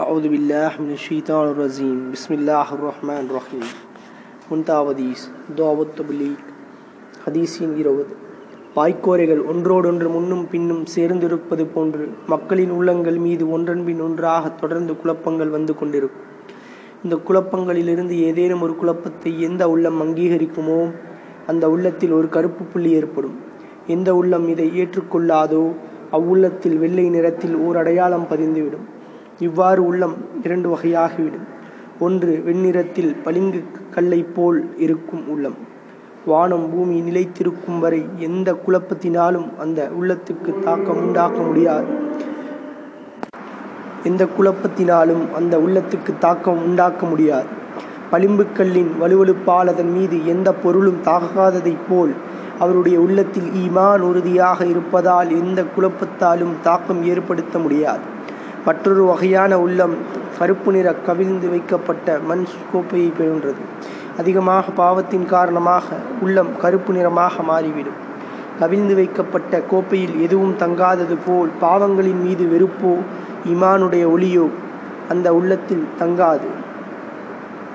அவுது பில்லாஹ் மின் ஷீதான் ரசீம் பிஸ்மில்லாஹ் ரஹ்மான் ரஹீம் முன்தாவதீஸ் தோவத் தபுலீக் ஹதீஸின் இருபது பாய்க்கோரைகள் ஒன்றோடொன்று முன்னும் பின்னும் சேர்ந்திருப்பது போன்று மக்களின் உள்ளங்கள் மீது ஒன்றன்பின் ஒன்றாக தொடர்ந்து குழப்பங்கள் வந்து கொண்டிருக்கும் இந்த குழப்பங்களிலிருந்து ஏதேனும் ஒரு குழப்பத்தை எந்த உள்ளம் அங்கீகரிக்குமோ அந்த உள்ளத்தில் ஒரு கருப்பு புள்ளி ஏற்படும் எந்த உள்ளம் இதை ஏற்றுக்கொள்ளாதோ அவ்வுள்ளத்தில் வெள்ளை நிறத்தில் ஓர் அடையாளம் பதிந்துவிடும் இவ்வாறு உள்ளம் இரண்டு வகையாகிவிடும். ஒன்று வெண்ணிறத்தில் பளிங்கு கல்லை போல் இருக்கும் உள்ளம். வானம் பூமி நிலைத்திருக்கும் வரை எந்த குழப்பத்தினாலும் அந்த உள்ளத்துக்கு தாக்கம் உண்டாக்க முடியாது. எந்த குழப்பத்தினாலும் அந்த உள்ளத்துக்கு தாக்கம் உண்டாக்க முடியாது. பளிம்புக்கல்லின் வலுவழுப்பால் அதன் மீது எந்த பொருளும் தாகாததைப் போல் அவருடைய உள்ளத்தில் ஈமான் உறுதியாக இருப்பதால் எந்த குழப்பத்தாலும் தாக்கம் ஏற்படுத்த முடியாது. மற்றொரு வகையான உள்ளம் கருப்பு நிற கவிழ்ந்து வைக்கப்பட்ட மண் கோப்பையை பெறுகின்றது. அதிகமாக பாவத்தின் காரணமாக உள்ளம் கருப்பு நிறமாக மாறிவிடும். கவிழ்ந்து வைக்கப்பட்ட கோப்பையில் எதுவும் தங்காதது போல் பாவங்களின் மீது வெறுப்போ இமானுடைய ஒளியோ அந்த உள்ளத்தில் தங்காது.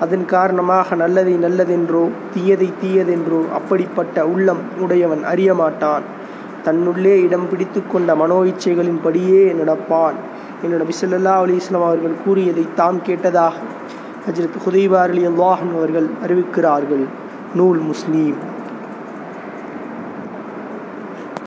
அதன் காரணமாக நல்லதை நல்லதென்றோ தீயதை தீயதென்றோ அப்படிப்பட்ட உள்ளம் உடையவன் அறியமாட்டான். தன்னுள்ளே இடம் பிடித்து கொண்ட மனோ இச்சைகளின்படியே நடப்பான். என்று நபி சொல்லா அலி இஸ்லாம் அவர்கள் கூறியதை தாம் கேட்டதாக ஹஜரத் ஹுதைபார் அலி அல்லாஹன் அவர்கள் அறிவிக்கிறார்கள். நூல் முஸ்லீம்.